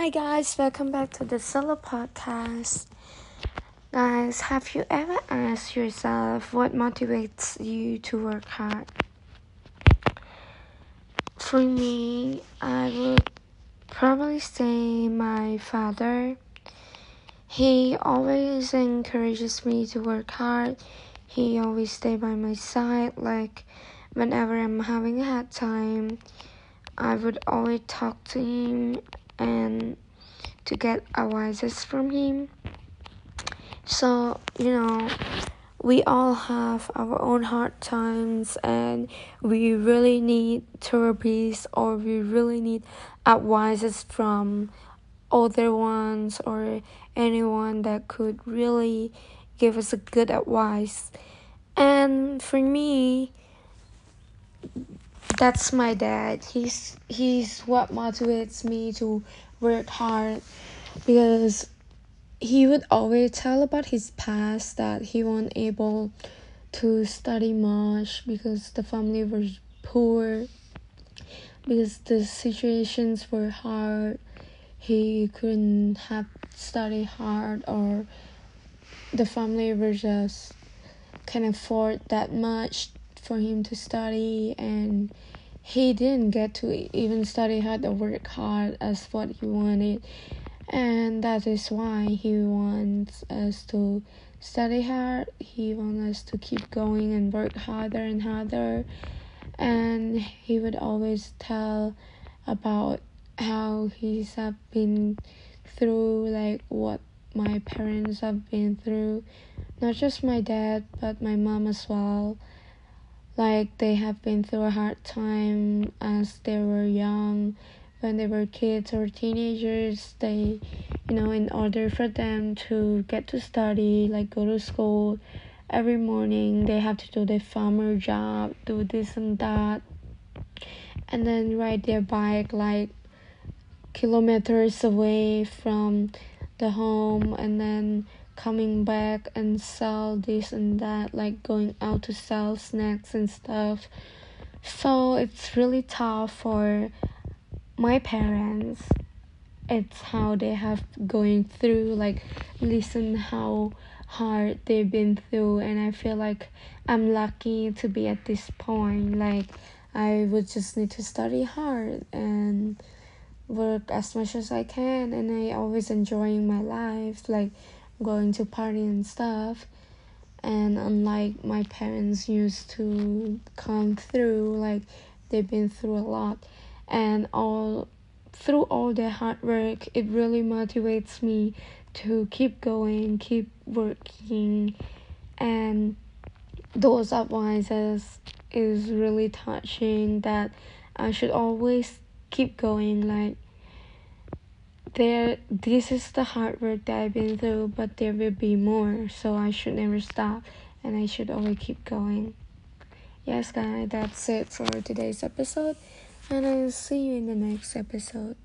Hi guys, welcome back to the solo podcast. Guys, have you ever asked yourself what motivates you to work hard? For me, I would probably say my father. He always encourages me to work hard. He always stay by my side like whenever I'm having a hard time. I would always talk to him and to get advices from him. So, you know, we all have our own hard times and we really need therapies or we really need advices from other ones or anyone that could really give us a good advice. And for me, that's my dad. He's he's what motivates me to work hard because he would always tell about his past that he wasn't able to study much because the family was poor because the situations were hard he couldn't have studied hard or the family was just can't afford that much for him to study and he didn't get to even study hard or work hard as what he wanted. And that is why he wants us to study hard. He wants us to keep going and work harder and harder. And he would always tell about how he's have been through like what my parents have been through. Not just my dad but my mom as well like they have been through a hard time as they were young. When they were kids or teenagers they you know in order for them to get to study like go to school every morning they have to do their farmer job do this and that and then ride their bike like kilometers away from the home and then coming back and sell this and that, like going out to sell snacks and stuff. So it's really tough for my parents. It's how they have going through, like listen how hard they've been through and I feel like I'm lucky to be at this point. Like I would just need to study hard and work as much as I can and I always enjoying my life. Like going to party and stuff. And unlike my parents used to come through like they've been through a lot. And all through all their hard work it really motivates me to keep going keep working. And those advices is really touching that i should always keep going like there this is the hard work that I've been through, but there will be more, so I should never stop and I should always keep going. Yes, guys, that's it for today's episode, and I'll see you in the next episode.